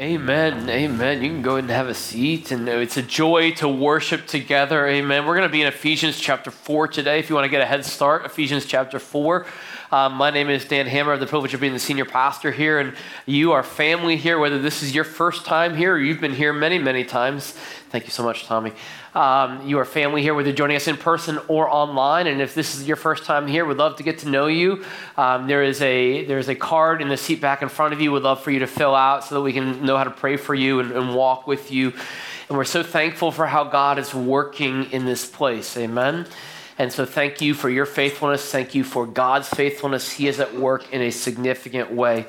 Amen. Amen. You can go and have a seat. And it's a joy to worship together. Amen. We're going to be in Ephesians chapter 4 today. If you want to get a head start, Ephesians chapter 4. Um, my name is Dan Hammer. I have the privilege of being the senior pastor here. And you are family here, whether this is your first time here or you've been here many, many times. Thank you so much, Tommy. Um, you are family here, whether you're joining us in person or online. And if this is your first time here, we'd love to get to know you. Um, there is a there's a card in the seat back in front of you. We'd love for you to fill out so that we can know how to pray for you and, and walk with you. And we're so thankful for how God is working in this place. Amen. And so, thank you for your faithfulness. Thank you for God's faithfulness. He is at work in a significant way.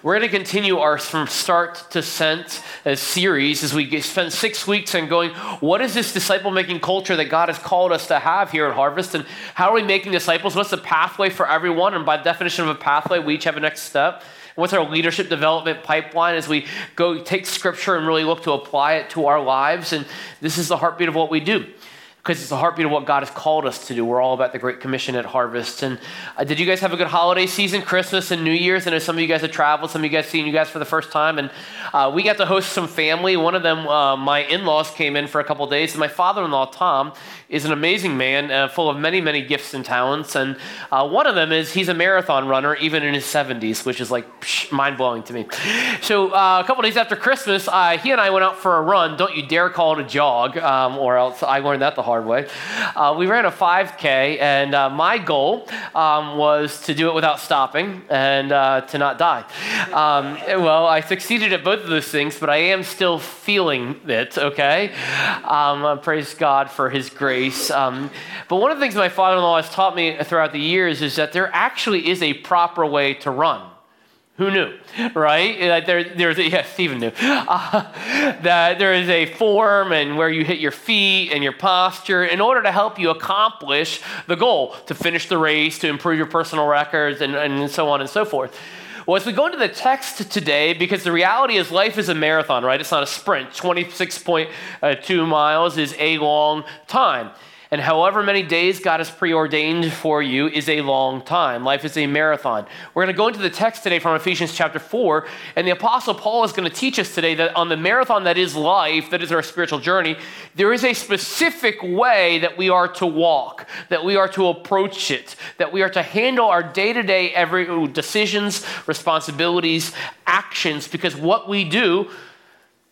We're going to continue our From Start to Sent uh, series as we spend six weeks on going, what is this disciple making culture that God has called us to have here at Harvest? And how are we making disciples? What's the pathway for everyone? And by definition of a pathway, we each have a next step. What's our leadership development pipeline as we go take scripture and really look to apply it to our lives? And this is the heartbeat of what we do because it's the heartbeat of what God has called us to do. We're all about the Great Commission at Harvest. And uh, did you guys have a good holiday season, Christmas and New Year's? I know some of you guys have traveled, some of you guys seen you guys for the first time. And uh, we got to host some family. One of them, uh, my in laws, came in for a couple days. And my father in law, Tom, is an amazing man, uh, full of many, many gifts and talents. And uh, one of them is he's a marathon runner, even in his 70s, which is like mind blowing to me. So uh, a couple days after Christmas, he and I went out for a run. Don't you dare call it a jog, um, or else I learned that the hard hard way. Uh, we ran a 5K, and uh, my goal um, was to do it without stopping and uh, to not die. Um, well, I succeeded at both of those things, but I am still feeling it, okay? Um, praise God for His grace. Um, but one of the things my father in law has taught me throughout the years is that there actually is a proper way to run. Who knew, right? There, there's a, Stephen knew. Uh, that there is a form and where you hit your feet and your posture in order to help you accomplish the goal to finish the race, to improve your personal records, and, and so on and so forth. Well, as we go into the text today, because the reality is life is a marathon, right? It's not a sprint. 26.2 miles is a long time. And however many days God has preordained for you is a long time. Life is a marathon. We're going to go into the text today from Ephesians chapter 4, and the Apostle Paul is going to teach us today that on the marathon that is life, that is our spiritual journey, there is a specific way that we are to walk, that we are to approach it, that we are to handle our day to day every decisions, responsibilities, actions, because what we do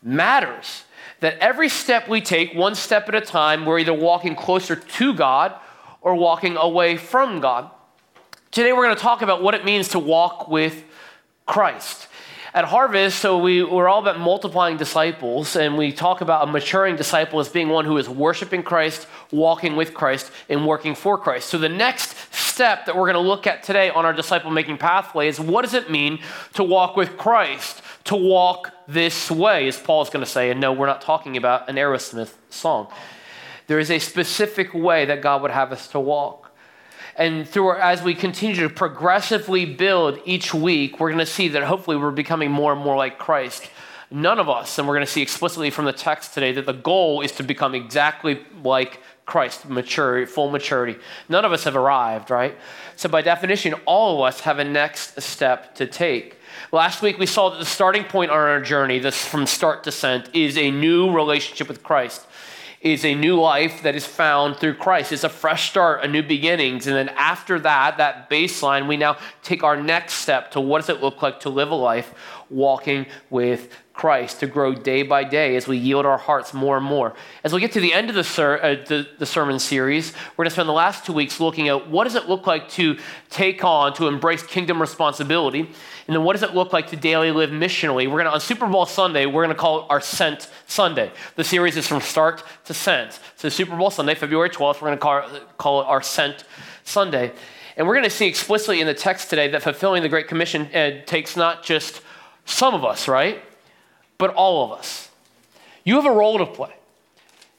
matters that every step we take, one step at a time, we're either walking closer to God or walking away from God. Today, we're going to talk about what it means to walk with Christ. At Harvest, so we, we're all about multiplying disciples, and we talk about a maturing disciple as being one who is worshiping Christ, walking with Christ, and working for Christ. So, the next step that we're going to look at today on our disciple making pathway is what does it mean to walk with Christ? To walk this way, as Paul's going to say. And no, we're not talking about an Aerosmith song. There is a specific way that God would have us to walk. And through as we continue to progressively build each week, we're going to see that hopefully we're becoming more and more like Christ. None of us, and we're going to see explicitly from the text today, that the goal is to become exactly like Christ, mature, full maturity. None of us have arrived, right? So by definition, all of us have a next step to take. Last week we saw that the starting point on our journey, this from start to sent, is a new relationship with Christ. Is a new life that is found through Christ. It's a fresh start, a new beginnings. And then after that, that baseline, we now take our next step to what does it look like to live a life walking with Christ, to grow day by day as we yield our hearts more and more. As we get to the end of the, ser- uh, the, the sermon series, we're going to spend the last two weeks looking at what does it look like to take on, to embrace kingdom responsibility, and then what does it look like to daily live missionally. We're going to, on Super Bowl Sunday, we're going to call it our Sent Sunday. The series is from start to sent. So Super Bowl Sunday, February 12th, we're going to call, call it our Sent Sunday. And we're going to see explicitly in the text today that fulfilling the Great Commission uh, takes not just some of us, right? but all of us. You have a role to play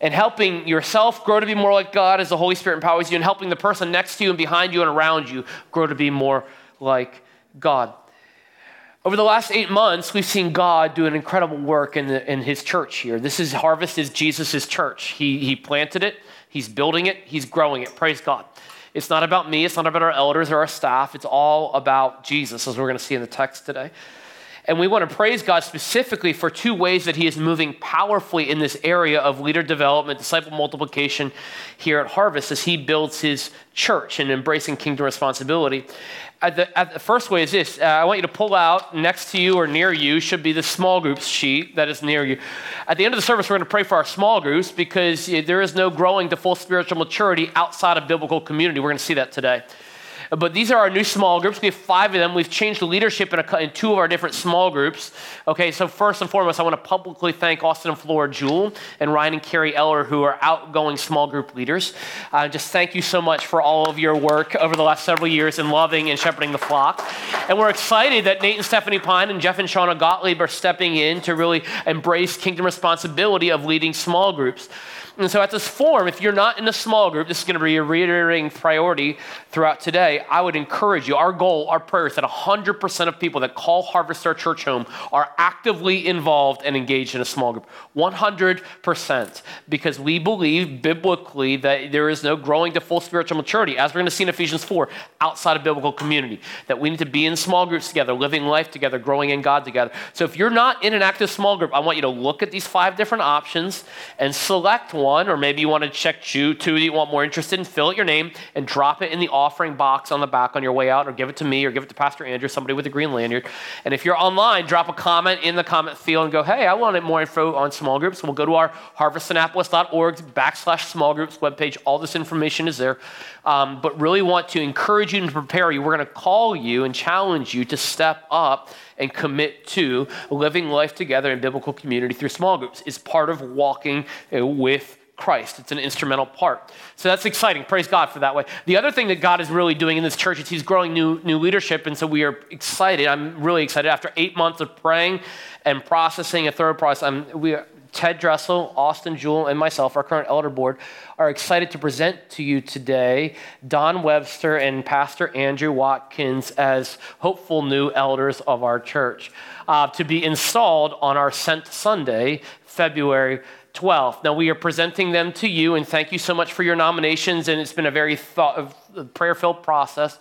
in helping yourself grow to be more like God as the Holy Spirit empowers you, and helping the person next to you and behind you and around you grow to be more like God. Over the last eight months, we've seen God do an incredible work in, the, in his church here. This is Harvest is Jesus' church. He, he planted it, he's building it, he's growing it. Praise God. It's not about me, it's not about our elders or our staff, it's all about Jesus, as we're going to see in the text today. And we want to praise God specifically for two ways that He is moving powerfully in this area of leader development, disciple multiplication here at Harvest as He builds His church and embracing kingdom responsibility. At the, at the first way is this uh, I want you to pull out next to you or near you, should be the small groups sheet that is near you. At the end of the service, we're going to pray for our small groups because there is no growing to full spiritual maturity outside of biblical community. We're going to see that today. But these are our new small groups. We have five of them. We've changed the leadership in, a, in two of our different small groups. Okay, so first and foremost, I want to publicly thank Austin and Flora Jewell and Ryan and Carrie Eller, who are outgoing small group leaders. Uh, just thank you so much for all of your work over the last several years in loving and shepherding the flock. And we're excited that Nate and Stephanie Pine and Jeff and Shauna Gottlieb are stepping in to really embrace kingdom responsibility of leading small groups. And so at this form, if you're not in a small group, this is going to be a reiterating priority throughout today. I would encourage you, our goal, our prayer is that 100% of people that call Harvest our church home are actively involved and engaged in a small group. 100%. Because we believe biblically that there is no growing to full spiritual maturity, as we're going to see in Ephesians 4, outside of biblical community. That we need to be in small groups together, living life together, growing in God together. So if you're not in an active small group, I want you to look at these five different options and select one one, or maybe you want to check two, two that you want more interested in, fill out your name and drop it in the offering box on the back on your way out, or give it to me, or give it to Pastor Andrew, somebody with a green lanyard. And if you're online, drop a comment in the comment field and go, hey, I wanted more info on small groups. We'll go to our harvestannapolis.org backslash small groups webpage. All this information is there. Um, but really want to encourage you and prepare you. We're going to call you and challenge you to step up and commit to living life together in biblical community through small groups is part of walking uh, with Christ. It's an instrumental part. So that's exciting. Praise God for that way. The other thing that God is really doing in this church is He's growing new, new leadership. And so we are excited. I'm really excited. After eight months of praying and processing a thorough process, I'm, we are, Ted Dressel, Austin Jewell, and myself, our current elder board, are excited to present to you today Don Webster and Pastor Andrew Watkins as hopeful new elders of our church uh, to be installed on our Sent Sunday, February 12th. Now, we are presenting them to you, and thank you so much for your nominations, and it's been a very prayer filled process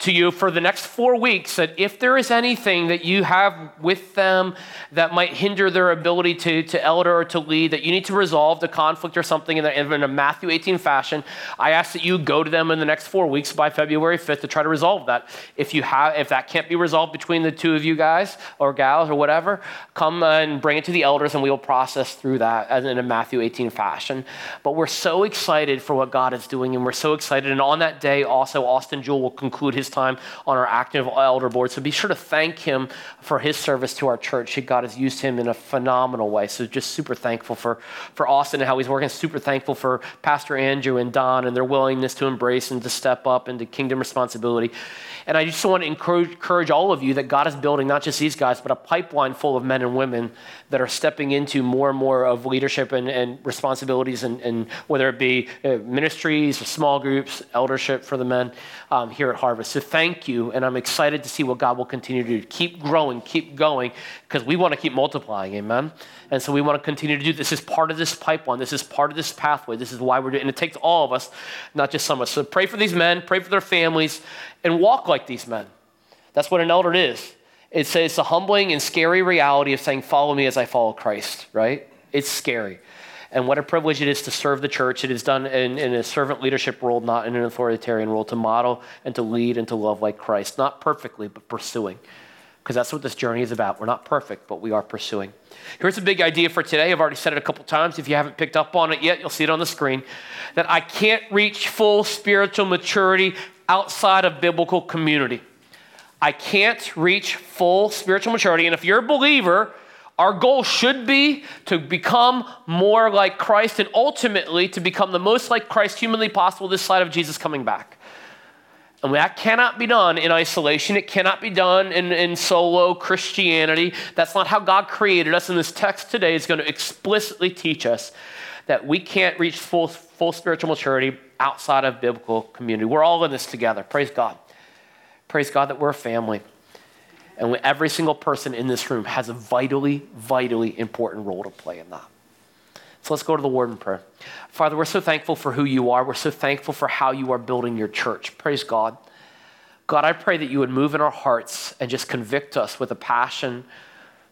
to you for the next four weeks that if there is anything that you have with them that might hinder their ability to, to elder or to lead, that you need to resolve the conflict or something in, the, in a Matthew 18 fashion, I ask that you go to them in the next four weeks by February 5th to try to resolve that. If you have, if that can't be resolved between the two of you guys or gals or whatever, come and bring it to the elders and we will process through that in a Matthew 18 fashion. But we're so excited for what God is doing and we're so excited. And on that day, also, Austin Jewell will conclude his time on our active elder board. So be sure to thank him for his service to our church. God has used him in a phenomenal way. So just super thankful for, for Austin and how he's working. Super thankful for Pastor Andrew and Don and their willingness to embrace and to step up into kingdom responsibility. And I just want to encourage, encourage all of you that God is building not just these guys, but a pipeline full of men and women that are stepping into more and more of leadership and, and responsibilities, and, and, whether it be uh, ministries, small groups, eldership for the men um, here at Harvest. So thank you, and I'm excited to see what God will continue to do. Keep growing, keep going, because we want to keep multiplying, amen? And so we want to continue to do this. Is part of this pipeline. This is part of this pathway. This is why we're doing it. And it takes all of us, not just some of us. So pray for these men, pray for their families, and walk like these men. That's what an elder is. It's a humbling and scary reality of saying, Follow me as I follow Christ, right? It's scary. And what a privilege it is to serve the church. It is done in, in, a servant leadership role, not in an authoritarian role, to model and to lead and to love like Christ. Not perfectly, but pursuing. Because that's what this journey is about. We're not perfect, but we are pursuing. Here's a big idea for today. I've already said it a couple times. If you haven't picked up on it yet, you'll see it on the screen. That I can't reach full spiritual maturity outside of biblical community. I can't reach full spiritual maturity. And if you're a believer, our goal should be to become more like Christ and ultimately to become the most like Christ humanly possible this side of Jesus coming back. And that cannot be done in isolation. It cannot be done in, in solo Christianity. That's not how God created us. And this text today is going to explicitly teach us that we can't reach full, full spiritual maturity outside of biblical community. We're all in this together. Praise God. Praise God that we're a family. And every single person in this room has a vitally, vitally important role to play in that. So let's go to the word in prayer. Father, we're so thankful for who you are. We're so thankful for how you are building your church. Praise God. God, I pray that you would move in our hearts and just convict us with a passion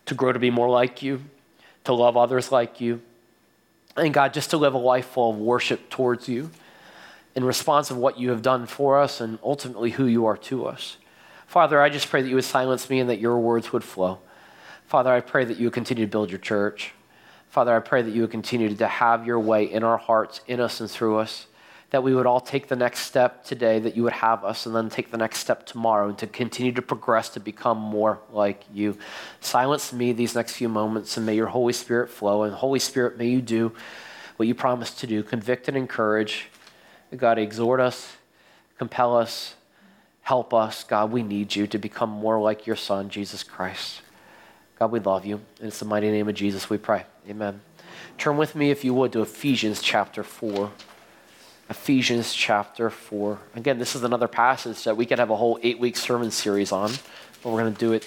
to grow to be more like you, to love others like you, and God, just to live a life full of worship towards you in response of what you have done for us and ultimately who you are to us. Father, I just pray that you would silence me and that your words would flow. Father, I pray that you would continue to build your church. Father, I pray that you would continue to have your way in our hearts, in us, and through us. That we would all take the next step today, that you would have us, and then take the next step tomorrow, and to continue to progress to become more like you. Silence me these next few moments, and may your Holy Spirit flow. And Holy Spirit, may you do what you promised to do convict and encourage. God, exhort us, compel us, help us. God, we need you to become more like your Son, Jesus Christ. God, we love you. And it's the mighty name of Jesus we pray. Amen. Turn with me, if you would, to Ephesians chapter 4. Ephesians chapter 4. Again, this is another passage that we could have a whole eight week sermon series on, but we're going to do it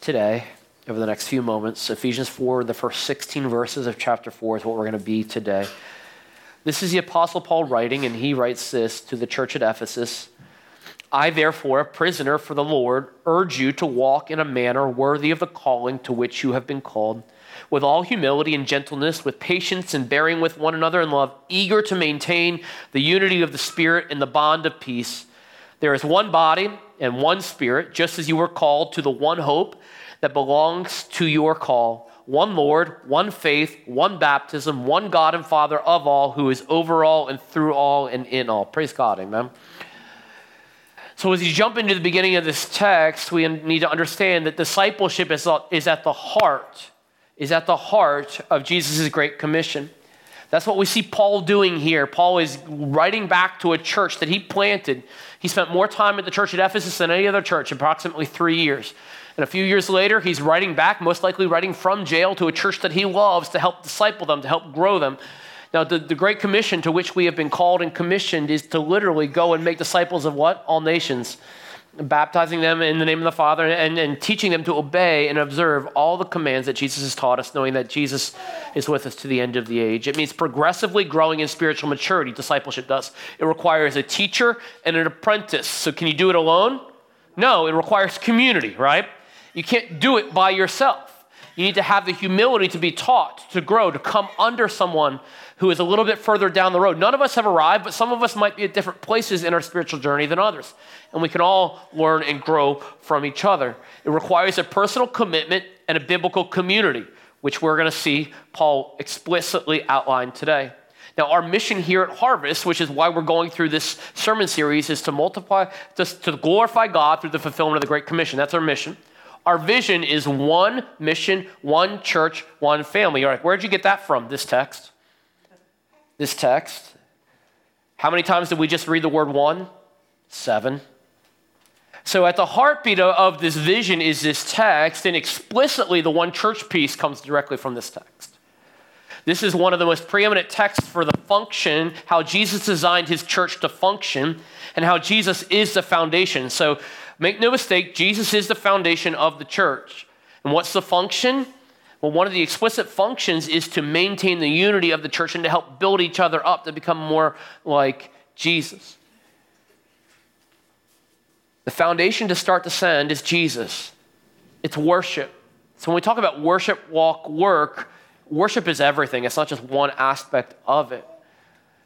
today over the next few moments. Ephesians 4, the first 16 verses of chapter 4 is what we're going to be today. This is the Apostle Paul writing, and he writes this to the church at Ephesus. I, therefore, a prisoner for the Lord, urge you to walk in a manner worthy of the calling to which you have been called, with all humility and gentleness, with patience and bearing with one another in love, eager to maintain the unity of the Spirit in the bond of peace. There is one body and one Spirit, just as you were called to the one hope that belongs to your call one Lord, one faith, one baptism, one God and Father of all, who is over all and through all and in all. Praise God, amen. So, as you jump into the beginning of this text, we need to understand that discipleship is, at the heart, is at the heart of Jesus' Great Commission. That's what we see Paul doing here. Paul is writing back to a church that he planted. He spent more time at the church at Ephesus than any other church, approximately three years. And a few years later, he's writing back, most likely writing from jail to a church that he loves to help disciple them, to help grow them. Now, the, the Great Commission to which we have been called and commissioned is to literally go and make disciples of what? All nations, baptizing them in the name of the Father and, and teaching them to obey and observe all the commands that Jesus has taught us, knowing that Jesus is with us to the end of the age. It means progressively growing in spiritual maturity, discipleship does. It requires a teacher and an apprentice. So, can you do it alone? No, it requires community, right? You can't do it by yourself. You need to have the humility to be taught, to grow, to come under someone who is a little bit further down the road. None of us have arrived, but some of us might be at different places in our spiritual journey than others. And we can all learn and grow from each other. It requires a personal commitment and a biblical community, which we're going to see Paul explicitly outline today. Now, our mission here at Harvest, which is why we're going through this sermon series, is to multiply, to, to glorify God through the fulfillment of the Great Commission. That's our mission. Our vision is one mission, one church, one family. All right, where'd you get that from, this text? This text. How many times did we just read the word one? Seven. So, at the heartbeat of this vision is this text, and explicitly the one church piece comes directly from this text. This is one of the most preeminent texts for the function, how Jesus designed his church to function, and how Jesus is the foundation. So, make no mistake, Jesus is the foundation of the church. And what's the function? Well, one of the explicit functions is to maintain the unity of the church and to help build each other up to become more like Jesus. The foundation to start to send is Jesus. It's worship. So when we talk about worship, walk, work, worship is everything. It's not just one aspect of it.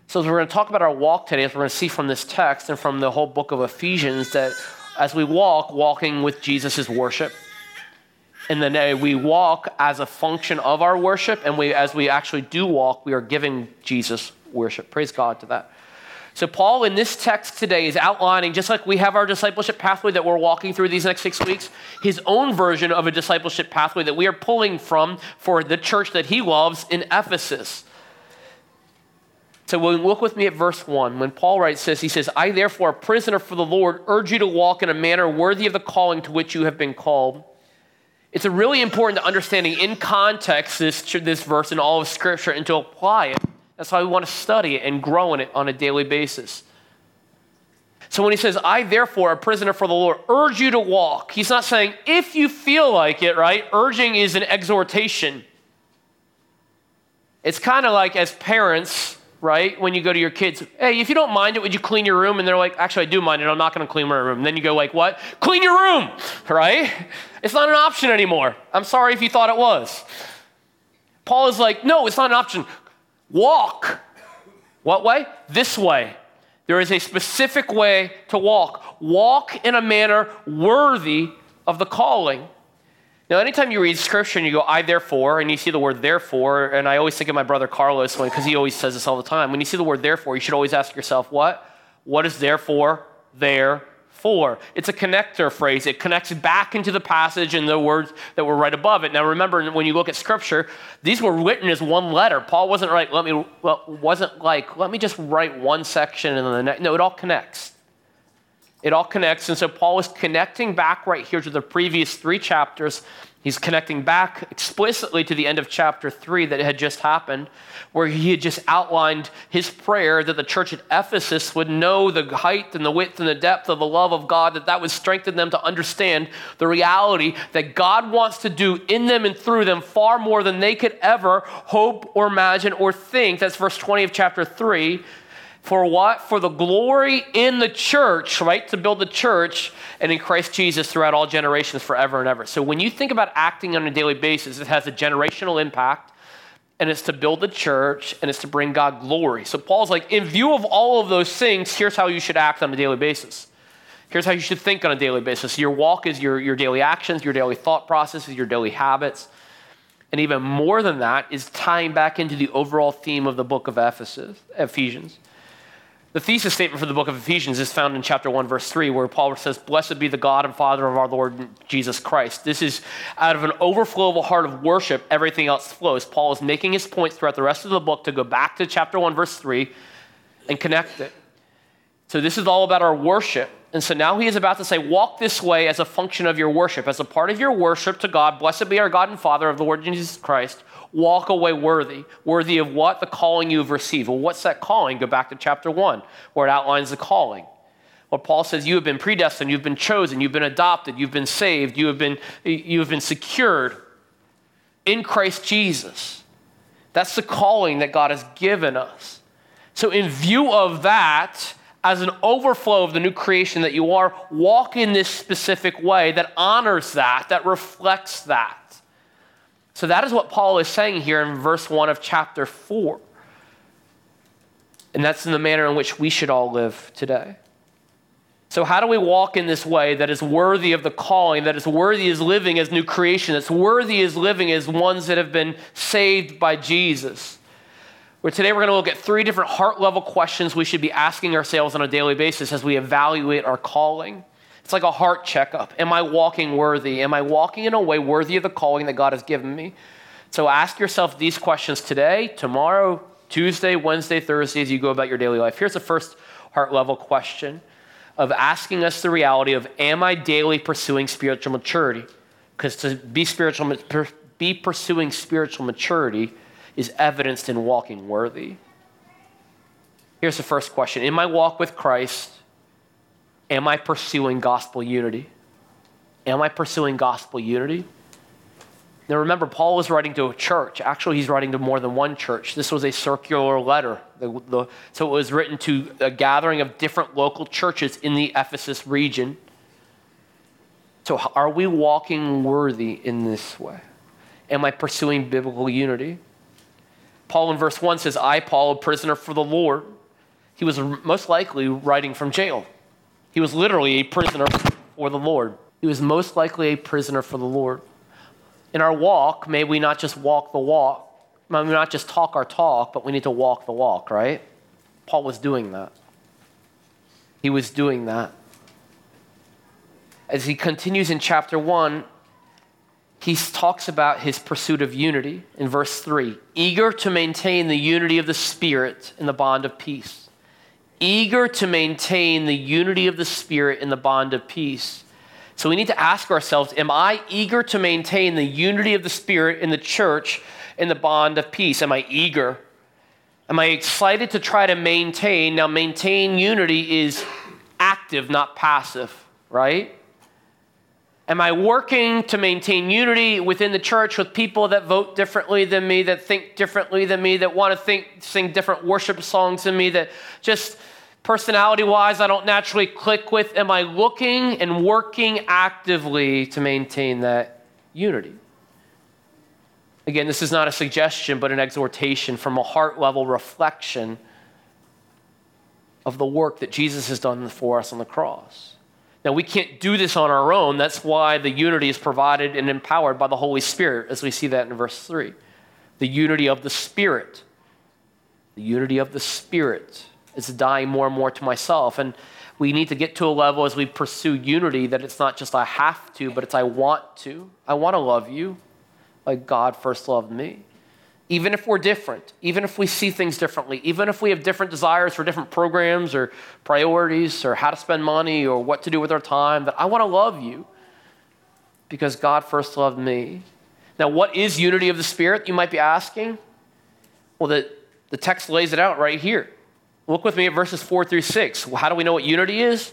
So as we're going to talk about our walk today, as we're going to see from this text and from the whole book of Ephesians, that as we walk, walking with Jesus is worship and then uh, we walk as a function of our worship, and we, as we actually do walk, we are giving Jesus worship. Praise God to that. So, Paul in this text today is outlining, just like we have our discipleship pathway that we're walking through these next six weeks, his own version of a discipleship pathway that we are pulling from for the church that he loves in Ephesus. So, look with me at verse 1, when Paul writes this, he says, I, therefore, a prisoner for the Lord, urge you to walk in a manner worthy of the calling to which you have been called it's a really important understanding in context this, this verse and all of Scripture and to apply it. That's why we want to study it and grow in it on a daily basis. So when he says, I therefore, a prisoner for the Lord, urge you to walk, he's not saying if you feel like it, right? Urging is an exhortation. It's kind of like as parents, right? When you go to your kids, hey, if you don't mind it, would you clean your room? And they're like, actually, I do mind it. I'm not going to clean my room. And then you go like, what? Clean your room, right? It's not an option anymore. I'm sorry if you thought it was. Paul is like, no, it's not an option. Walk. What way? This way. There is a specific way to walk. Walk in a manner worthy of the calling. Now, anytime you read scripture and you go, I therefore, and you see the word therefore, and I always think of my brother Carlos because he always says this all the time. When you see the word therefore, you should always ask yourself, what? What is therefore there for? It's a connector phrase. It connects back into the passage and the words that were right above it. Now, remember, when you look at scripture, these were written as one letter. Paul wasn't like, let me, well, wasn't like, let me just write one section and then the next. No, it all connects. It all connects. And so Paul is connecting back right here to the previous three chapters. He's connecting back explicitly to the end of chapter 3 that had just happened, where he had just outlined his prayer that the church at Ephesus would know the height and the width and the depth of the love of God, that that would strengthen them to understand the reality that God wants to do in them and through them far more than they could ever hope or imagine or think. That's verse 20 of chapter 3 for what? For the glory in the church, right? To build the church and in Christ Jesus throughout all generations forever and ever. So when you think about acting on a daily basis, it has a generational impact and it's to build the church and it's to bring God glory. So Paul's like, in view of all of those things, here's how you should act on a daily basis. Here's how you should think on a daily basis. Your walk is your, your daily actions, your daily thought processes, your daily habits. And even more than that is tying back into the overall theme of the book of Ephesus, Ephesians. The thesis statement for the book of Ephesians is found in chapter 1, verse 3, where Paul says, Blessed be the God and Father of our Lord Jesus Christ. This is out of an overflow of a heart of worship, everything else flows. Paul is making his points throughout the rest of the book to go back to chapter 1, verse 3, and connect it. So this is all about our worship. And so now he is about to say, Walk this way as a function of your worship, as a part of your worship to God. Blessed be our God and Father of the Lord Jesus Christ walk away worthy. Worthy of what? The calling you've received. Well, what's that calling? Go back to chapter 1, where it outlines the calling. Well, Paul says you have been predestined, you've been chosen, you've been adopted, you've been saved, you have been, you have been secured in Christ Jesus. That's the calling that God has given us. So, in view of that, as an overflow of the new creation that you are, walk in this specific way that honors that, that reflects that. So that is what Paul is saying here in verse 1 of chapter 4. And that's in the manner in which we should all live today. So, how do we walk in this way that is worthy of the calling, that is worthy as living as new creation, that's worthy as living as ones that have been saved by Jesus? Where today we're going to look at three different heart level questions we should be asking ourselves on a daily basis as we evaluate our calling. It's like a heart checkup. Am I walking worthy? Am I walking in a way worthy of the calling that God has given me? So ask yourself these questions today, tomorrow, Tuesday, Wednesday, Thursday as you go about your daily life. Here's the first heart level question of asking us the reality of am I daily pursuing spiritual maturity? Because to be spiritual be pursuing spiritual maturity is evidenced in walking worthy. Here's the first question. In my walk with Christ, Am I pursuing gospel unity? Am I pursuing gospel unity? Now remember, Paul was writing to a church. Actually, he's writing to more than one church. This was a circular letter. The, the, so it was written to a gathering of different local churches in the Ephesus region. So, are we walking worthy in this way? Am I pursuing biblical unity? Paul in verse 1 says, I, Paul, a prisoner for the Lord. He was most likely writing from jail. He was literally a prisoner for the Lord. He was most likely a prisoner for the Lord. In our walk, may we not just walk the walk, may we not just talk our talk, but we need to walk the walk, right? Paul was doing that. He was doing that. As he continues in chapter 1, he talks about his pursuit of unity in verse 3 eager to maintain the unity of the Spirit in the bond of peace eager to maintain the unity of the Spirit in the bond of peace. So we need to ask ourselves Am I eager to maintain the unity of the Spirit in the church in the bond of peace? Am I eager? Am I excited to try to maintain? Now, maintain unity is active, not passive, right? Am I working to maintain unity within the church with people that vote differently than me, that think differently than me, that want to think, sing different worship songs than me, that just personality wise I don't naturally click with? Am I looking and working actively to maintain that unity? Again, this is not a suggestion, but an exhortation from a heart level reflection of the work that Jesus has done for us on the cross. Now, we can't do this on our own. That's why the unity is provided and empowered by the Holy Spirit, as we see that in verse 3. The unity of the Spirit. The unity of the Spirit is dying more and more to myself. And we need to get to a level as we pursue unity that it's not just I have to, but it's I want to. I want to love you like God first loved me even if we're different, even if we see things differently, even if we have different desires for different programs or priorities or how to spend money or what to do with our time, that I want to love you because God first loved me. Now, what is unity of the Spirit, you might be asking? Well, the, the text lays it out right here. Look with me at verses 4 through 6. Well, how do we know what unity is?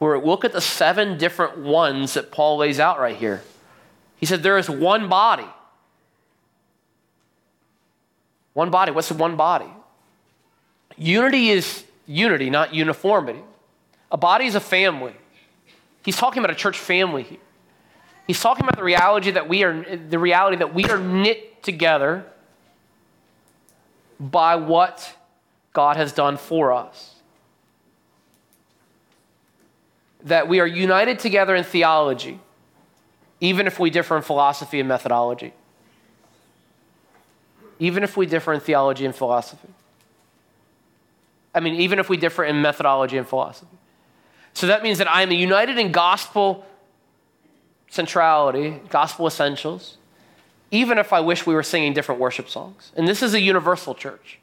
We're look at the seven different ones that Paul lays out right here. He said, There is one body one body. What's the one body? Unity is unity, not uniformity. A body is a family. He's talking about a church family. He's talking about the reality that we are the reality that we are knit together by what God has done for us. That we are united together in theology, even if we differ in philosophy and methodology even if we differ in theology and philosophy. I mean, even if we differ in methodology and philosophy. So that means that I am united in gospel centrality, gospel essentials, even if I wish we were singing different worship songs. And this is a universal church.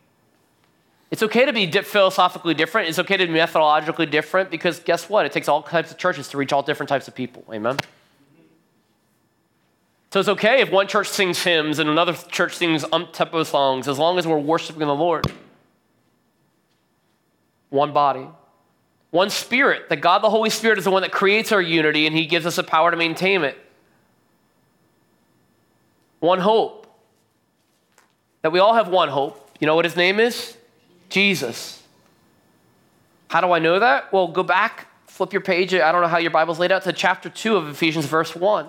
It's okay to be philosophically different. It's okay to be methodologically different because guess what? It takes all types of churches to reach all different types of people. Amen? So it's okay if one church sings hymns and another church sings tempo songs as long as we're worshiping the Lord. One body, one spirit, that God the Holy Spirit is the one that creates our unity and he gives us the power to maintain it. One hope, that we all have one hope. You know what his name is? Jesus. How do I know that? Well, go back, flip your page. I don't know how your Bible's laid out to chapter 2 of Ephesians, verse 1.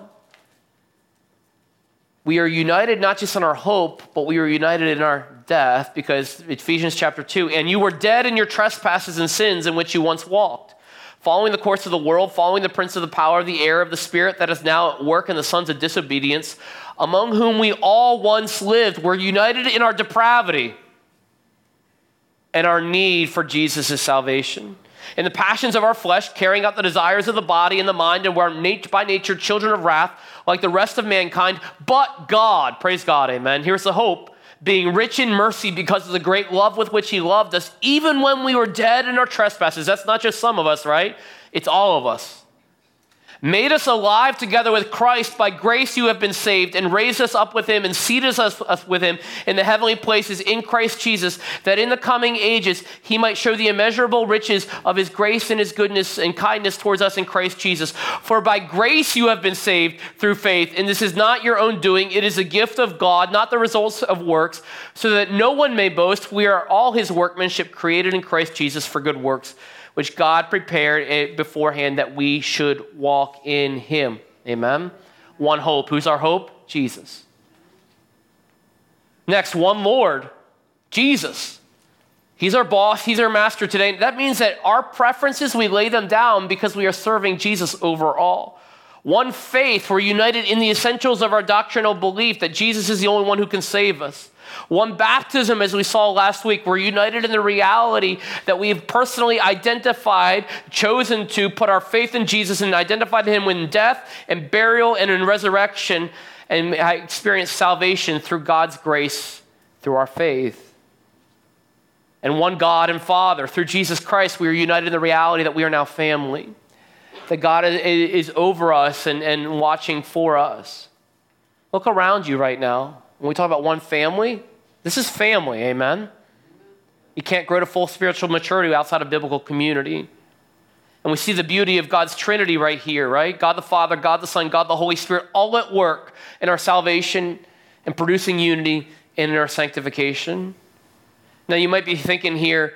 We are united not just in our hope, but we are united in our death because Ephesians chapter 2, and you were dead in your trespasses and sins in which you once walked, following the course of the world, following the prince of the power of the air of the spirit that is now at work in the sons of disobedience, among whom we all once lived, were united in our depravity and our need for Jesus' salvation. In the passions of our flesh, carrying out the desires of the body and the mind, and we're by nature children of wrath, like the rest of mankind. But God, praise God, amen. Here's the hope being rich in mercy because of the great love with which He loved us, even when we were dead in our trespasses. That's not just some of us, right? It's all of us made us alive together with Christ. By grace you have been saved, and raised us up with him, and seated us, with him in the heavenly places in Christ Jesus, that in the coming ages he might show the immeasurable riches of his grace and his goodness and kindness towards us in Christ Jesus. For by grace you have been saved through faith, and this is not your own doing, it is a gift of God, not the results of works, so that no one may boast. We are all his workmanship, created in Christ Jesus for good works which God prepared beforehand that we should walk in Him. Amen. One hope. Who's our hope? Jesus. Next, one Lord, Jesus. He's our boss, He's our master today. That means that our preferences, we lay them down because we are serving Jesus overall. One faith, we're united in the essentials of our doctrinal belief that Jesus is the only one who can save us. One baptism, as we saw last week, we're united in the reality that we've personally identified, chosen to put our faith in Jesus and identified him in death and burial and in resurrection and experienced salvation through God's grace, through our faith. And one God and Father, through Jesus Christ, we are united in the reality that we are now family, that God is over us and, and watching for us. Look around you right now. When we talk about one family, this is family, amen? You can't grow to full spiritual maturity outside of biblical community. And we see the beauty of God's Trinity right here, right? God the Father, God the Son, God the Holy Spirit, all at work in our salvation and producing unity and in our sanctification. Now, you might be thinking here,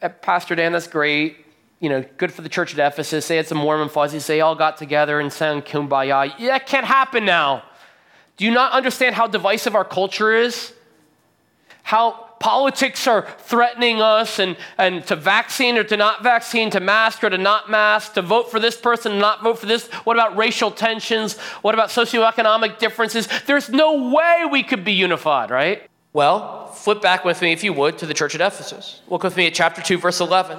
uh, Pastor Dan, that's great. You know, good for the church at Ephesus. They had some warm and fuzzies. They all got together and sang kumbaya. Yeah, that can't happen now. Do you not understand how divisive our culture is? How politics are threatening us and, and to vaccine or to not vaccine, to mask or to not mask, to vote for this person, not vote for this. What about racial tensions? What about socioeconomic differences? There's no way we could be unified, right? Well, flip back with me, if you would, to the church at Ephesus. Look with me at chapter 2, verse 11.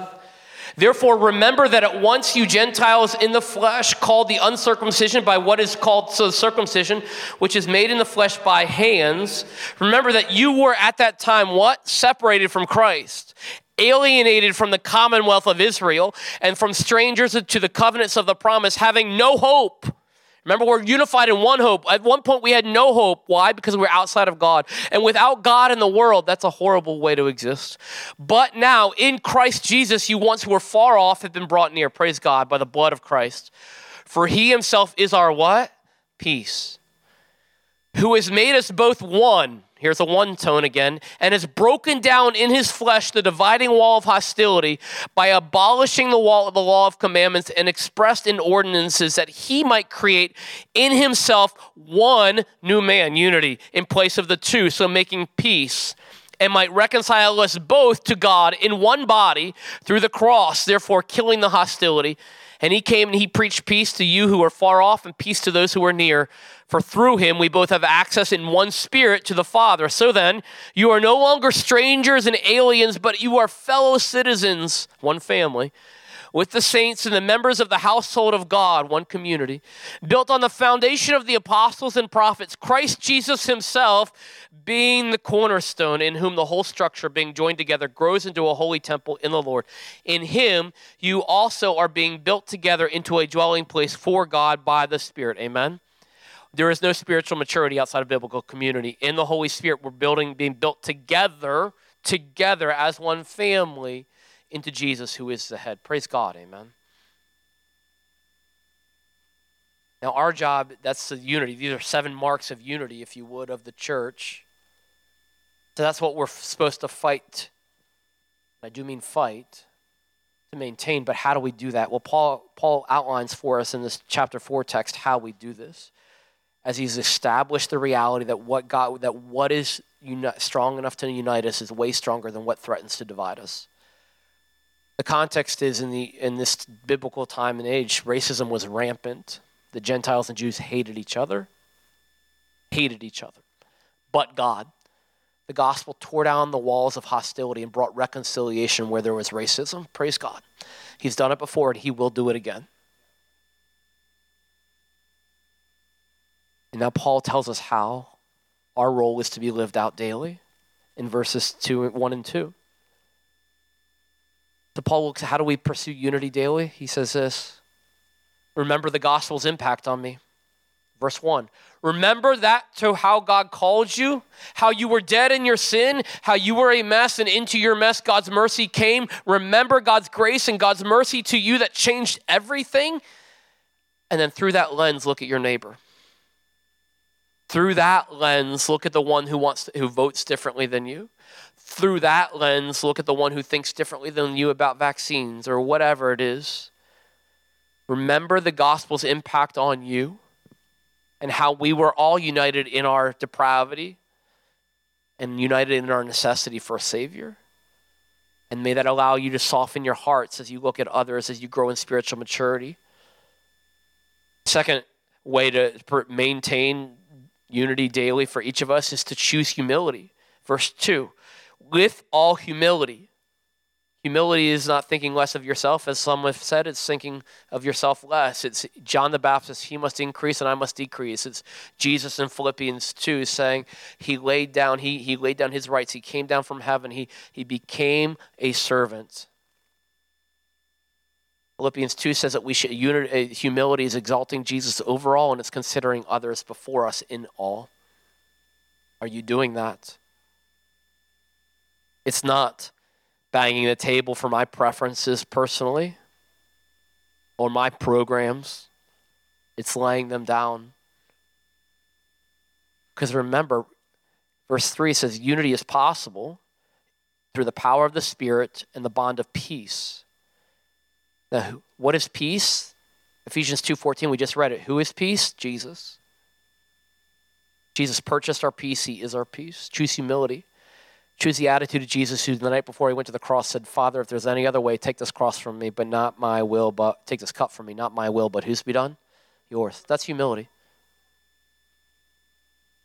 Therefore, remember that at once you Gentiles in the flesh, called the uncircumcision by what is called so circumcision, which is made in the flesh by hands, remember that you were at that time what? Separated from Christ, alienated from the commonwealth of Israel, and from strangers to the covenants of the promise, having no hope Remember, we're unified in one hope. At one point, we had no hope. Why? Because we we're outside of God. And without God in the world, that's a horrible way to exist. But now, in Christ Jesus, you once who were far off have been brought near, praise God, by the blood of Christ. For he himself is our what? Peace. Who has made us both one Here's a one tone again. And has broken down in his flesh the dividing wall of hostility by abolishing the wall of the law of commandments and expressed in ordinances that he might create in himself one new man, unity, in place of the two, so making peace and might reconcile us both to God in one body through the cross, therefore killing the hostility. And he came and he preached peace to you who are far off and peace to those who are near. For through him we both have access in one spirit to the Father. So then, you are no longer strangers and aliens, but you are fellow citizens, one family, with the saints and the members of the household of God, one community, built on the foundation of the apostles and prophets, Christ Jesus himself being the cornerstone, in whom the whole structure, being joined together, grows into a holy temple in the Lord. In him, you also are being built together into a dwelling place for God by the Spirit. Amen. There is no spiritual maturity outside of biblical community. In the Holy Spirit, we're building, being built together, together as one family into Jesus, who is the head. Praise God. Amen. Now, our job, that's the unity. These are seven marks of unity, if you would, of the church. So that's what we're supposed to fight. I do mean fight to maintain, but how do we do that? Well, Paul, Paul outlines for us in this chapter 4 text how we do this as he's established the reality that what God that what is uni- strong enough to unite us is way stronger than what threatens to divide us. The context is in the in this biblical time and age, racism was rampant. The Gentiles and Jews hated each other, hated each other. But God, the gospel tore down the walls of hostility and brought reconciliation where there was racism. Praise God. He's done it before and he will do it again. And now Paul tells us how our role is to be lived out daily in verses 2, 1 and 2. So Paul looks at how do we pursue unity daily? He says this Remember the gospel's impact on me. Verse 1 Remember that to how God called you, how you were dead in your sin, how you were a mess, and into your mess God's mercy came. Remember God's grace and God's mercy to you that changed everything. And then through that lens, look at your neighbor. Through that lens, look at the one who wants to, who votes differently than you. Through that lens, look at the one who thinks differently than you about vaccines or whatever it is. Remember the gospel's impact on you and how we were all united in our depravity and united in our necessity for a savior. And may that allow you to soften your hearts as you look at others, as you grow in spiritual maturity. Second way to maintain unity daily for each of us is to choose humility. Verse 2 with all humility. Humility is not thinking less of yourself, as some have said, it's thinking of yourself less. It's John the Baptist, he must increase and I must decrease. It's Jesus in Philippians 2 saying he laid down, he, he laid down his rights, he came down from heaven, he, he became a servant. Philippians 2 says that we should uh, humility is exalting Jesus overall and it's considering others before us in all. Are you doing that? It's not banging the table for my preferences personally. or my programs. It's laying them down. Because remember, verse 3 says unity is possible through the power of the Spirit and the bond of peace. Now, what is peace? Ephesians 2:14, we just read it. Who is peace? Jesus. Jesus purchased our peace. He is our peace. Choose humility. Choose the attitude of Jesus, who the night before he went to the cross said, Father, if there's any other way, take this cross from me, but not my will, but take this cup from me, not my will, but whose be done? Yours. That's humility.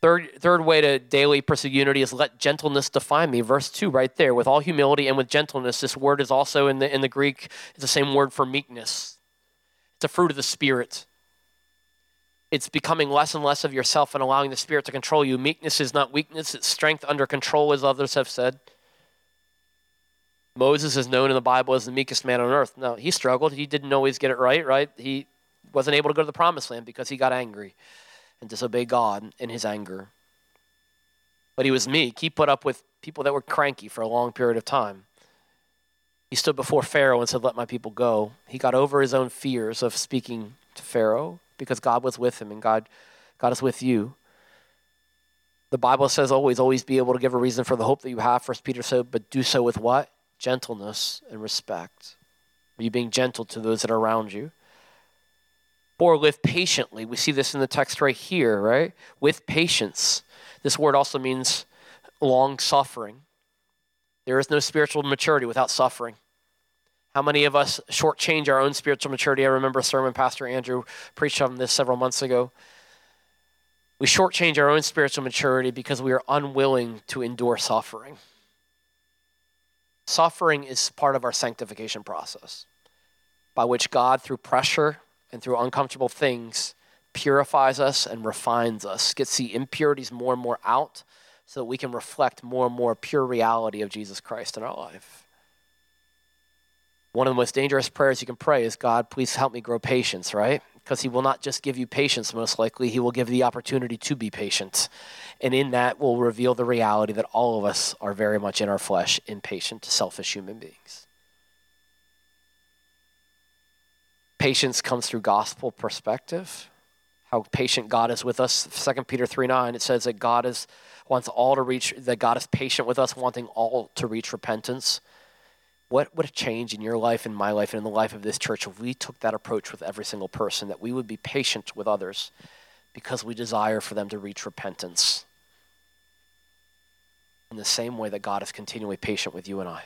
Third, third way to daily pursue unity is let gentleness define me. Verse 2 right there. With all humility and with gentleness, this word is also in the, in the Greek, it's the same word for meekness. It's a fruit of the Spirit it's becoming less and less of yourself and allowing the Spirit to control you. Meekness is not weakness, it's strength under control, as others have said. Moses is known in the Bible as the meekest man on earth. No, he struggled. He didn't always get it right, right? He wasn't able to go to the promised land because he got angry and disobeyed God in his anger. But he was meek. He put up with people that were cranky for a long period of time. He stood before Pharaoh and said, Let my people go. He got over his own fears of speaking to Pharaoh because God was with him and God, God is with you. The Bible says always, always be able to give a reason for the hope that you have. First Peter said, but do so with what? Gentleness and respect. Are you being gentle to those that are around you? Or live patiently. We see this in the text right here, right? With patience. This word also means long suffering. There is no spiritual maturity without suffering. How many of us shortchange our own spiritual maturity? I remember a sermon Pastor Andrew preached on this several months ago. We shortchange our own spiritual maturity because we are unwilling to endure suffering. Suffering is part of our sanctification process, by which God, through pressure and through uncomfortable things, purifies us and refines us, gets the impurities more and more out so that we can reflect more and more pure reality of Jesus Christ in our life. One of the most dangerous prayers you can pray is, God, please help me grow patience, right? Because He will not just give you patience, most likely, He will give you the opportunity to be patient. And in that will reveal the reality that all of us are very much in our flesh, impatient, selfish human beings. Patience comes through gospel perspective. How patient God is with us. 2 Peter 3 9, it says that God is wants all to reach that God is patient with us, wanting all to reach repentance. What would change in your life and my life and in the life of this church if we took that approach with every single person, that we would be patient with others because we desire for them to reach repentance? In the same way that God is continually patient with you and I.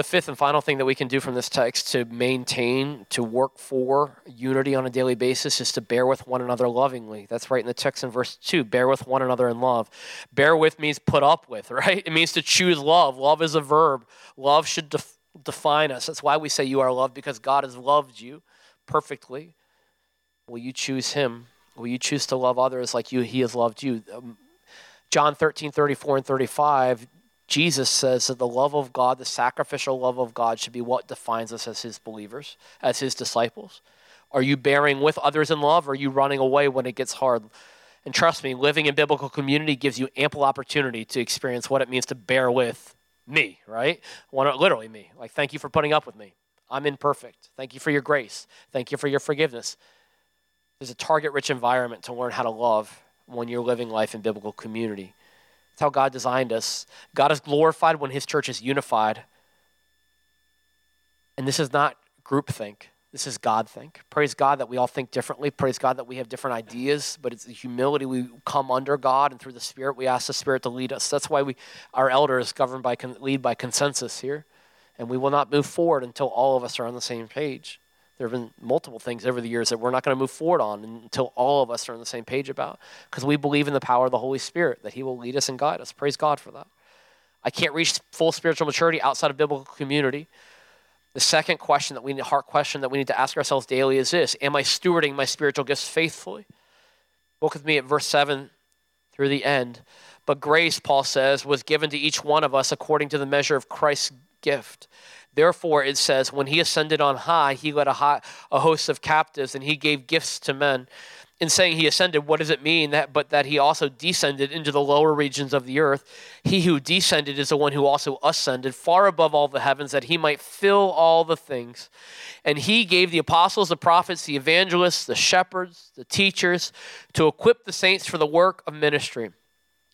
The fifth and final thing that we can do from this text to maintain, to work for unity on a daily basis is to bear with one another lovingly. That's right in the text in verse 2. Bear with one another in love. Bear with means put up with, right? It means to choose love. Love is a verb. Love should def- define us. That's why we say you are loved, because God has loved you perfectly. Will you choose Him? Will you choose to love others like you, He has loved you? Um, John 13, 34, and 35 Jesus says that the love of God, the sacrificial love of God, should be what defines us as his believers, as his disciples. Are you bearing with others in love? Or are you running away when it gets hard? And trust me, living in biblical community gives you ample opportunity to experience what it means to bear with me, right? Literally me. Like, thank you for putting up with me. I'm imperfect. Thank you for your grace. Thank you for your forgiveness. There's a target rich environment to learn how to love when you're living life in biblical community. It's how God designed us. God is glorified when his church is unified. And this is not groupthink. This is God think. Praise God that we all think differently. Praise God that we have different ideas, but it's the humility we come under God and through the Spirit we ask the Spirit to lead us. That's why we our elders govern by lead by consensus here, and we will not move forward until all of us are on the same page. There have been multiple things over the years that we're not going to move forward on until all of us are on the same page about because we believe in the power of the Holy Spirit, that He will lead us and guide us. Praise God for that. I can't reach full spiritual maturity outside of biblical community. The second question that we need, heart question that we need to ask ourselves daily is this Am I stewarding my spiritual gifts faithfully? Look with me at verse 7 through the end. But grace, Paul says, was given to each one of us according to the measure of Christ's gift. Therefore, it says, when he ascended on high, he led a, high, a host of captives and he gave gifts to men. in saying he ascended, what does it mean that but that he also descended into the lower regions of the earth? He who descended is the one who also ascended far above all the heavens that he might fill all the things. And he gave the apostles, the prophets, the evangelists, the shepherds, the teachers to equip the saints for the work of ministry,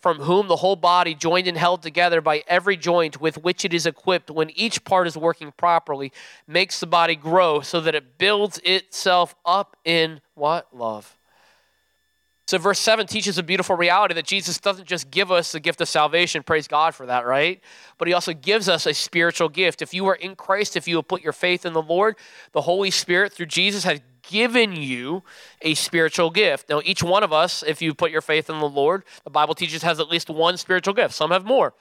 from whom the whole body, joined and held together by every joint with which it is equipped, when each part is working properly, makes the body grow so that it builds itself up in what? Love. So, verse 7 teaches a beautiful reality that Jesus doesn't just give us the gift of salvation, praise God for that, right? But he also gives us a spiritual gift. If you are in Christ, if you have put your faith in the Lord, the Holy Spirit through Jesus has given you a spiritual gift. Now, each one of us, if you put your faith in the Lord, the Bible teaches has at least one spiritual gift. Some have more.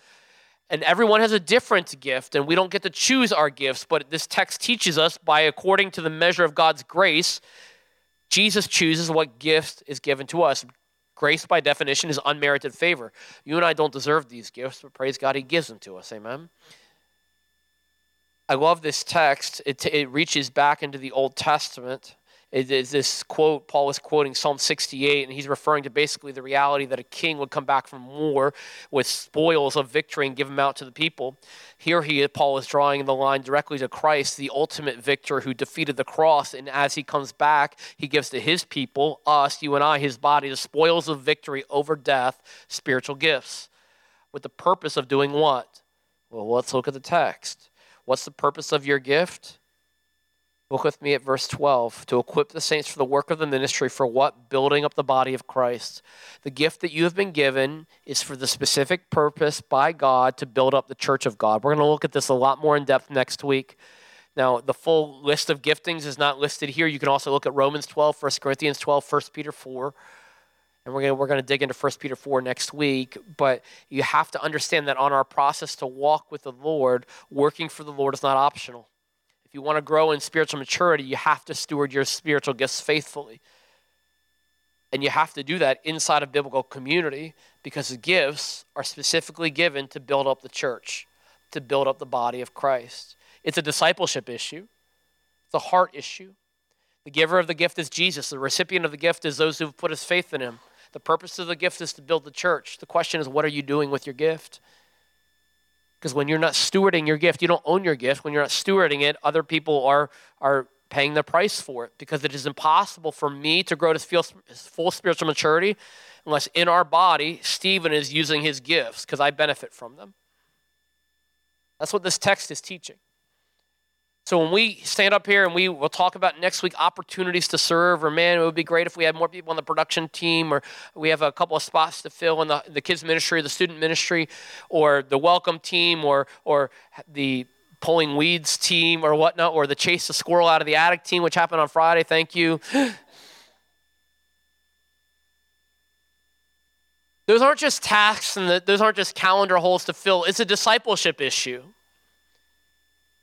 And everyone has a different gift, and we don't get to choose our gifts, but this text teaches us by according to the measure of God's grace Jesus chooses what gift is given to us. Grace, by definition, is unmerited favor. You and I don't deserve these gifts, but praise God, He gives them to us. Amen. I love this text. It, it reaches back into the Old Testament is, is this quote Paul is quoting Psalm 68, and he's referring to basically the reality that a king would come back from war with spoils of victory and give them out to the people. Here he Paul is drawing the line directly to Christ, the ultimate victor who defeated the cross, and as he comes back, he gives to his people, us, you and I, his body, the spoils of victory over death, spiritual gifts, with the purpose of doing what? Well, let's look at the text. What's the purpose of your gift? Look with me at verse 12. To equip the saints for the work of the ministry, for what? Building up the body of Christ. The gift that you have been given is for the specific purpose by God to build up the church of God. We're going to look at this a lot more in depth next week. Now, the full list of giftings is not listed here. You can also look at Romans 12, 1 Corinthians 12, 1 Peter 4. And we're going we're going to dig into 1 Peter 4 next week. But you have to understand that on our process to walk with the Lord, working for the Lord is not optional you want to grow in spiritual maturity, you have to steward your spiritual gifts faithfully. And you have to do that inside a biblical community because the gifts are specifically given to build up the church, to build up the body of Christ. It's a discipleship issue, it's a heart issue. The giver of the gift is Jesus, the recipient of the gift is those who've put his faith in him. The purpose of the gift is to build the church. The question is, what are you doing with your gift? Because when you're not stewarding your gift, you don't own your gift. When you're not stewarding it, other people are, are paying the price for it because it is impossible for me to grow to feel full spiritual maturity unless in our body, Stephen is using his gifts because I benefit from them. That's what this text is teaching. So when we stand up here and we will talk about next week opportunities to serve, or man, it would be great if we had more people on the production team, or we have a couple of spots to fill in the, the kids ministry, the student ministry, or the welcome team, or or the pulling weeds team, or whatnot, or the chase the squirrel out of the attic team, which happened on Friday. Thank you. Those aren't just tasks and the, those aren't just calendar holes to fill. It's a discipleship issue.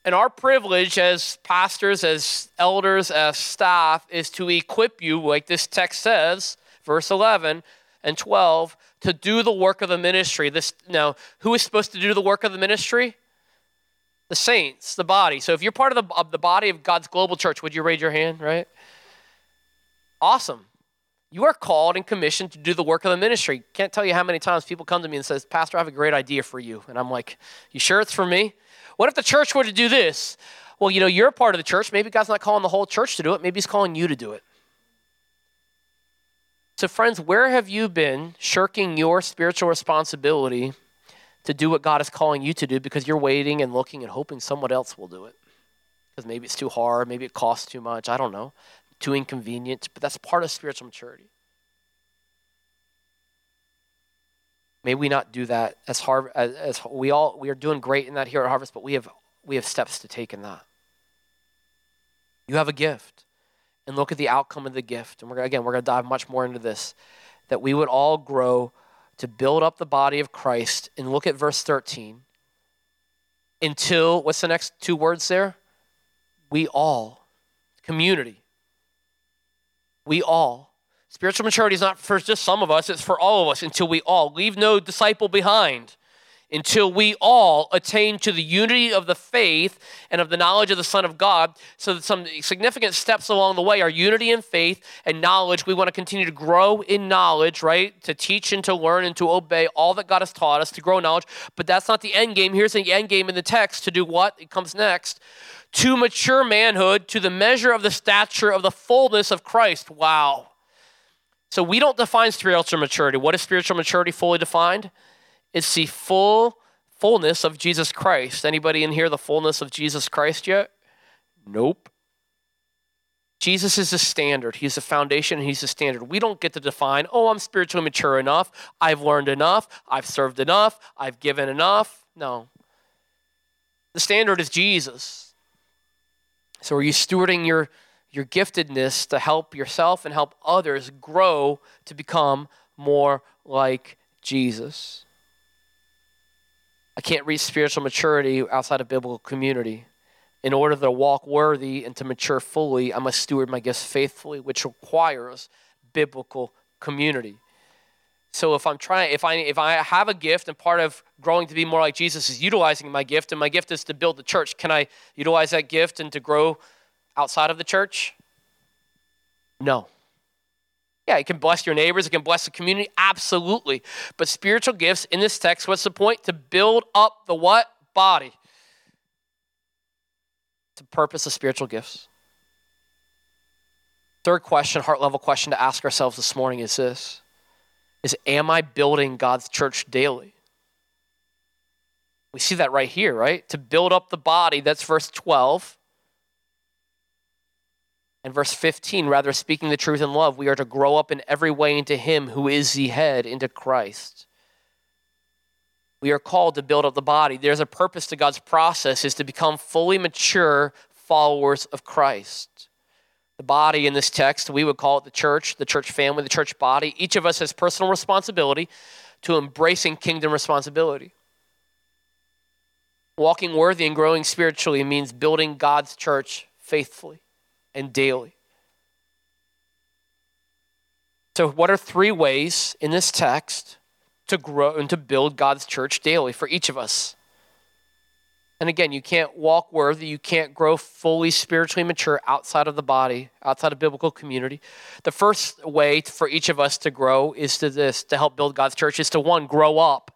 And our privilege as pastors, as elders, as staff is to equip you, like this text says, verse 11 and 12, to do the work of the ministry. This now, who is supposed to do the work of the ministry? The saints, the body. So if you're part of the, of the body of God's global church, would you raise your hand, right? Awesome. You are called and commissioned to do the work of the ministry. Can't tell you how many times people come to me and says, "Pastor, I have a great idea for you." And I'm like, "You sure it's for me?" What if the church were to do this? Well, you know, you're a part of the church. Maybe God's not calling the whole church to do it. Maybe He's calling you to do it. So, friends, where have you been shirking your spiritual responsibility to do what God is calling you to do because you're waiting and looking and hoping someone else will do it? Because maybe it's too hard, maybe it costs too much, I don't know, too inconvenient, but that's part of spiritual maturity. May we not do that as hard as, as we all we are doing great in that here at Harvest, but we have we have steps to take in that. You have a gift, and look at the outcome of the gift. And we're again we're going to dive much more into this. That we would all grow to build up the body of Christ. And look at verse 13. Until, what's the next two words there? We all. Community. We all. Spiritual maturity is not for just some of us, it's for all of us until we all leave no disciple behind until we all attain to the unity of the faith and of the knowledge of the Son of God. So, that some significant steps along the way are unity in faith and knowledge. We want to continue to grow in knowledge, right? To teach and to learn and to obey all that God has taught us, to grow knowledge. But that's not the end game. Here's the end game in the text to do what? It comes next. To mature manhood, to the measure of the stature of the fullness of Christ. Wow. So we don't define spiritual maturity. What is spiritual maturity fully defined? It's the full fullness of Jesus Christ. Anybody in here the fullness of Jesus Christ yet? Nope. Jesus is the standard. He's the foundation and he's the standard. We don't get to define, oh, I'm spiritually mature enough. I've learned enough. I've served enough. I've given enough. No. The standard is Jesus. So are you stewarding your, your giftedness to help yourself and help others grow to become more like Jesus? I can't reach spiritual maturity outside of biblical community. In order to walk worthy and to mature fully, I must steward my gifts faithfully, which requires biblical community. So if I'm trying, if I if I have a gift and part of growing to be more like Jesus is utilizing my gift, and my gift is to build the church, can I utilize that gift and to grow outside of the church? No. Yeah, it can bless your neighbors, it can bless the community, absolutely. But spiritual gifts in this text, what's the point? To build up the what? Body. To purpose of spiritual gifts. Third question, heart level question to ask ourselves this morning is this is am I building God's church daily? We see that right here, right? To build up the body, that's verse 12. And verse 15, rather speaking the truth in love, we are to grow up in every way into Him who is the head, into Christ. We are called to build up the body. There's a purpose to God's process is to become fully mature followers of Christ. The body in this text, we would call it the church, the church family, the church body. Each of us has personal responsibility to embracing kingdom responsibility. Walking worthy and growing spiritually means building God's church faithfully and daily. So, what are three ways in this text to grow and to build God's church daily for each of us? And again, you can't walk worthy, you can't grow fully spiritually mature outside of the body, outside of biblical community. The first way for each of us to grow is to this, to help build God's church, is to one, grow up.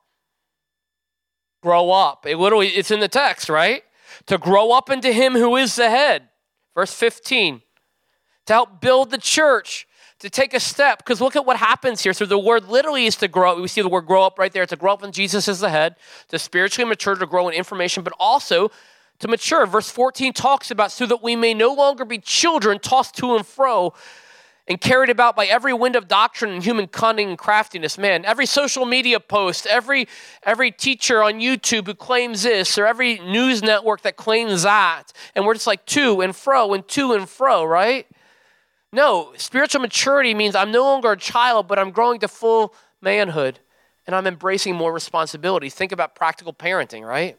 Grow up. It literally, it's in the text, right? To grow up into Him who is the head. Verse 15, to help build the church, to take a step. Because look at what happens here. So the word literally is to grow. We see the word grow up right there. To grow up when Jesus is the head, to spiritually mature, to grow in information, but also to mature. Verse 14 talks about so that we may no longer be children tossed to and fro and carried about by every wind of doctrine and human cunning and craftiness. Man, every social media post, every, every teacher on YouTube who claims this, or every news network that claims that. And we're just like to and fro and to and fro, right? No, spiritual maturity means I'm no longer a child, but I'm growing to full manhood and I'm embracing more responsibility. Think about practical parenting, right?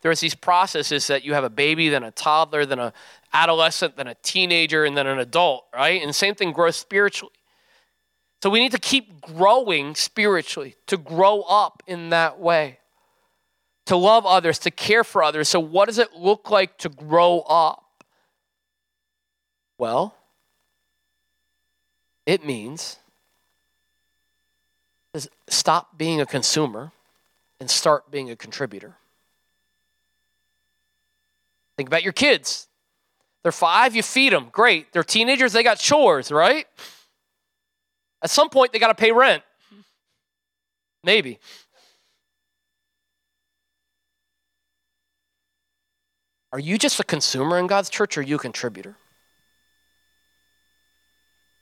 There's these processes that you have a baby, then a toddler, then a adolescent, then a teenager, and then an adult, right? And same thing grows spiritually. So we need to keep growing spiritually, to grow up in that way, to love others, to care for others. So, what does it look like to grow up? Well, it means stop being a consumer and start being a contributor. Think about your kids. They're five, you feed them. Great. They're teenagers, they got chores, right? At some point, they got to pay rent. Maybe. Are you just a consumer in God's church or are you a contributor?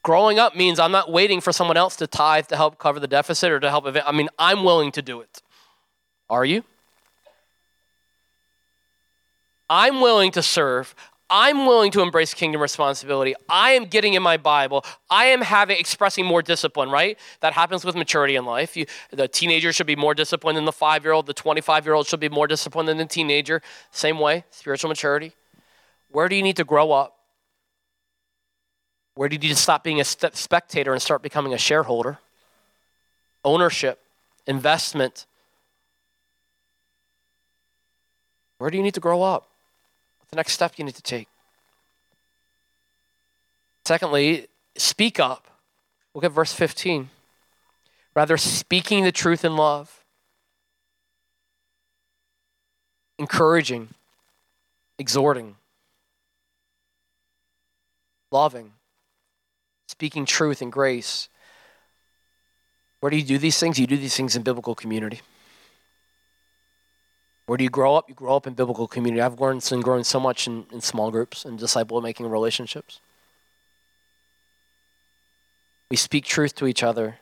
Growing up means I'm not waiting for someone else to tithe to help cover the deficit or to help. I mean, I'm willing to do it. Are you? I'm willing to serve. I'm willing to embrace kingdom responsibility. I am getting in my Bible. I am having expressing more discipline, right? That happens with maturity in life. You, the teenager should be more disciplined than the five year old. The 25 year old should be more disciplined than the teenager. Same way, spiritual maturity. Where do you need to grow up? Where do you need to stop being a spectator and start becoming a shareholder? Ownership, investment. Where do you need to grow up? What's the next step you need to take? Secondly, speak up. Look at verse 15. Rather, speaking the truth in love, encouraging, exhorting, loving, speaking truth and grace. Where do you do these things? You do these things in biblical community. Where do you grow up? You grow up in biblical community. I've learned and grown so much in, in small groups and disciple making relationships. We speak truth to each other.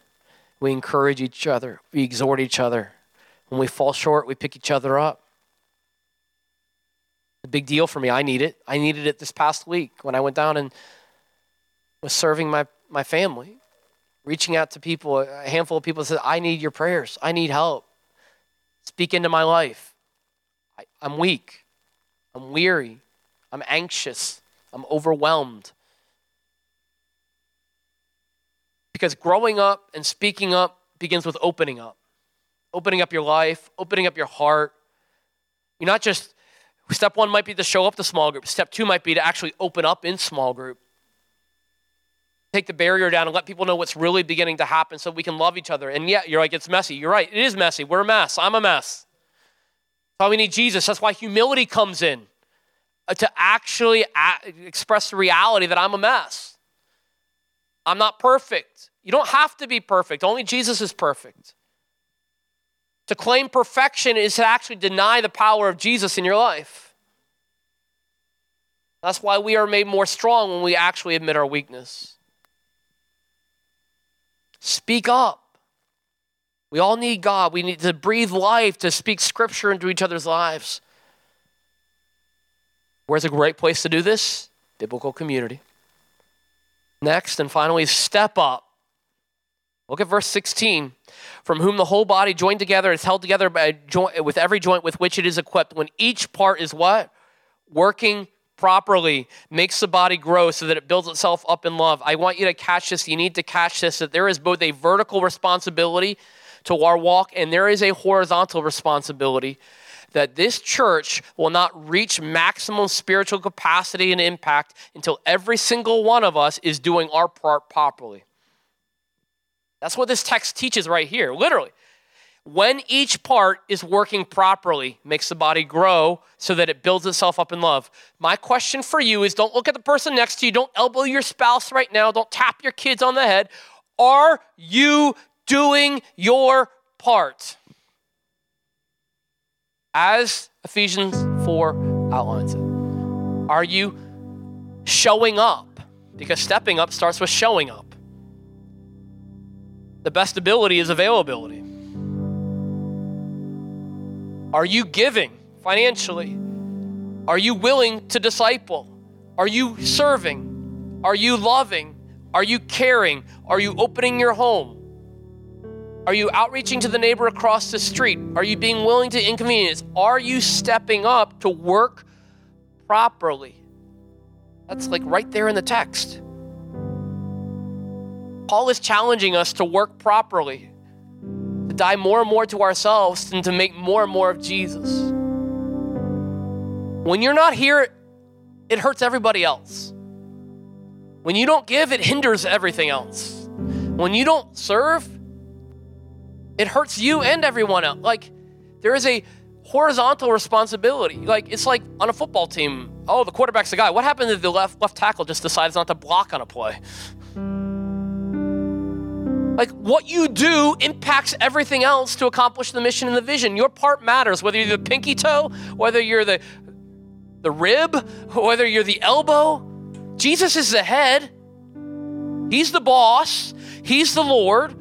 We encourage each other. We exhort each other. When we fall short, we pick each other up. A big deal for me. I need it. I needed it this past week when I went down and was serving my, my family, reaching out to people. A handful of people said, I need your prayers. I need help. Speak into my life. I, I'm weak. I'm weary. I'm anxious. I'm overwhelmed. Because growing up and speaking up begins with opening up. Opening up your life, opening up your heart. You're not just, step one might be to show up to small group. Step two might be to actually open up in small group. Take the barrier down and let people know what's really beginning to happen so we can love each other. And yeah, you're like, it's messy. You're right. It is messy. We're a mess. I'm a mess. That's why we need Jesus. That's why humility comes in uh, to actually express the reality that I'm a mess. I'm not perfect. You don't have to be perfect, only Jesus is perfect. To claim perfection is to actually deny the power of Jesus in your life. That's why we are made more strong when we actually admit our weakness. Speak up. We all need God. We need to breathe life, to speak scripture into each other's lives. Where's a great place to do this? Biblical community. Next and finally, step up. Look at verse 16. From whom the whole body joined together is held together by joint, with every joint with which it is equipped. When each part is what? Working properly, makes the body grow so that it builds itself up in love. I want you to catch this. You need to catch this that there is both a vertical responsibility to our walk, and there is a horizontal responsibility that this church will not reach maximum spiritual capacity and impact until every single one of us is doing our part properly. That's what this text teaches right here, literally. When each part is working properly, makes the body grow so that it builds itself up in love. My question for you is don't look at the person next to you, don't elbow your spouse right now, don't tap your kids on the head. Are you doing your part. As Ephesians 4 outlines it. Are you showing up? Because stepping up starts with showing up. The best ability is availability. Are you giving financially? Are you willing to disciple? Are you serving? Are you loving? Are you caring? Are you opening your home? Are you outreaching to the neighbor across the street? Are you being willing to inconvenience? Are you stepping up to work properly? That's like right there in the text. Paul is challenging us to work properly, die more and more to ourselves, and to make more and more of Jesus. When you're not here, it hurts everybody else. When you don't give, it hinders everything else. When you don't serve, it hurts you and everyone else. Like, there is a horizontal responsibility. Like, it's like on a football team. Oh, the quarterback's the guy. What happens if the left left tackle just decides not to block on a play? Like, what you do impacts everything else to accomplish the mission and the vision. Your part matters, whether you're the pinky toe, whether you're the, the rib, whether you're the elbow. Jesus is the head, He's the boss, He's the Lord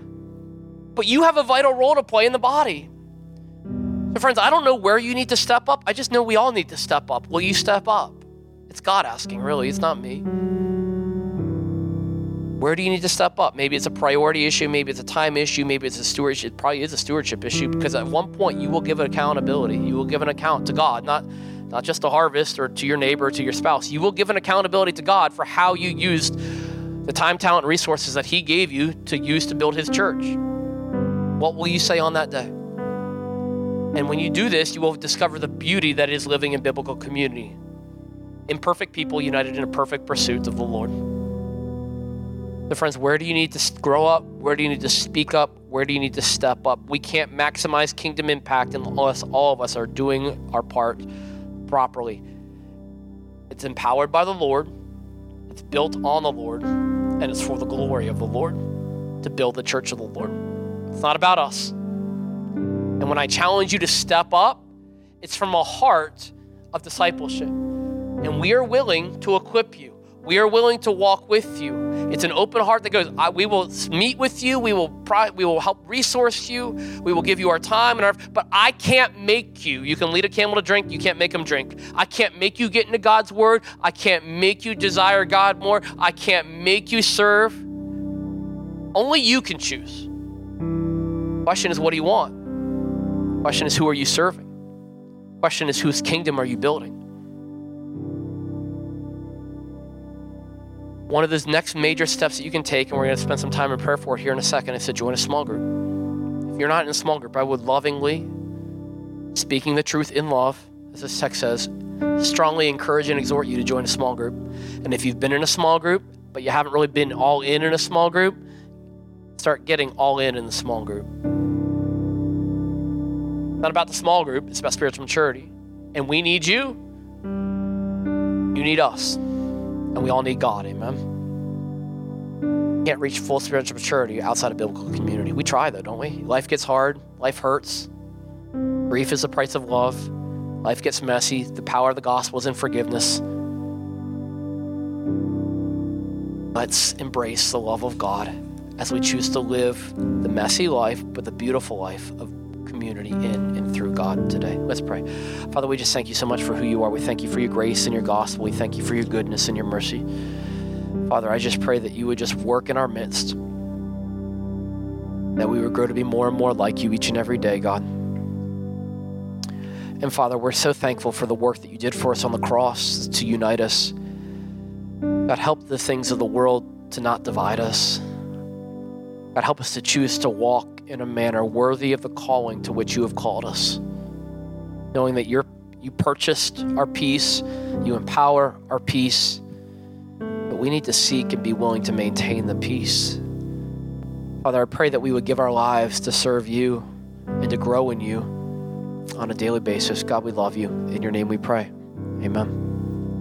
but you have a vital role to play in the body. So, friends, I don't know where you need to step up. I just know we all need to step up. Will you step up? It's God asking, really. It's not me. Where do you need to step up? Maybe it's a priority issue, maybe it's a time issue, maybe it's a stewardship. It probably is a stewardship issue because at one point you will give an accountability. You will give an account to God, not not just to harvest or to your neighbor or to your spouse. You will give an accountability to God for how you used the time, talent, resources that He gave you to use to build His church. What will you say on that day? And when you do this, you will discover the beauty that is living in biblical community. Imperfect people united in a perfect pursuit of the Lord. So, friends, where do you need to grow up? Where do you need to speak up? Where do you need to step up? We can't maximize kingdom impact unless all of us are doing our part properly. It's empowered by the Lord, it's built on the Lord, and it's for the glory of the Lord to build the church of the Lord. It's not about us. And when I challenge you to step up, it's from a heart of discipleship. And we are willing to equip you. We are willing to walk with you. It's an open heart that goes, we will meet with you, we will, we will help resource you, we will give you our time and our, but I can't make you. You can lead a camel to drink, you can't make him drink. I can't make you get into God's word. I can't make you desire God more. I can't make you serve. Only you can choose. Question is, what do you want? Question is, who are you serving? Question is, whose kingdom are you building? One of those next major steps that you can take, and we're going to spend some time in prayer for it here in a second, is to join a small group. If you're not in a small group, I would lovingly, speaking the truth in love, as this text says, strongly encourage and exhort you to join a small group. And if you've been in a small group, but you haven't really been all in in a small group, start getting all in in the small group. It's Not about the small group, it's about spiritual maturity. And we need you, you need us. And we all need God, amen? Can't reach full spiritual maturity outside of biblical community. We try though, don't we? Life gets hard, life hurts. Grief is the price of love. Life gets messy. The power of the gospel is in forgiveness. Let's embrace the love of God as we choose to live the messy life, but the beautiful life of community in and through God today. Let's pray. Father, we just thank you so much for who you are. We thank you for your grace and your gospel. We thank you for your goodness and your mercy. Father, I just pray that you would just work in our midst, that we would grow to be more and more like you each and every day, God. And Father, we're so thankful for the work that you did for us on the cross to unite us. God, help the things of the world to not divide us. God, help us to choose to walk in a manner worthy of the calling to which you have called us. Knowing that you're, you purchased our peace, you empower our peace, but we need to seek and be willing to maintain the peace. Father, I pray that we would give our lives to serve you and to grow in you on a daily basis. God, we love you. In your name we pray. Amen.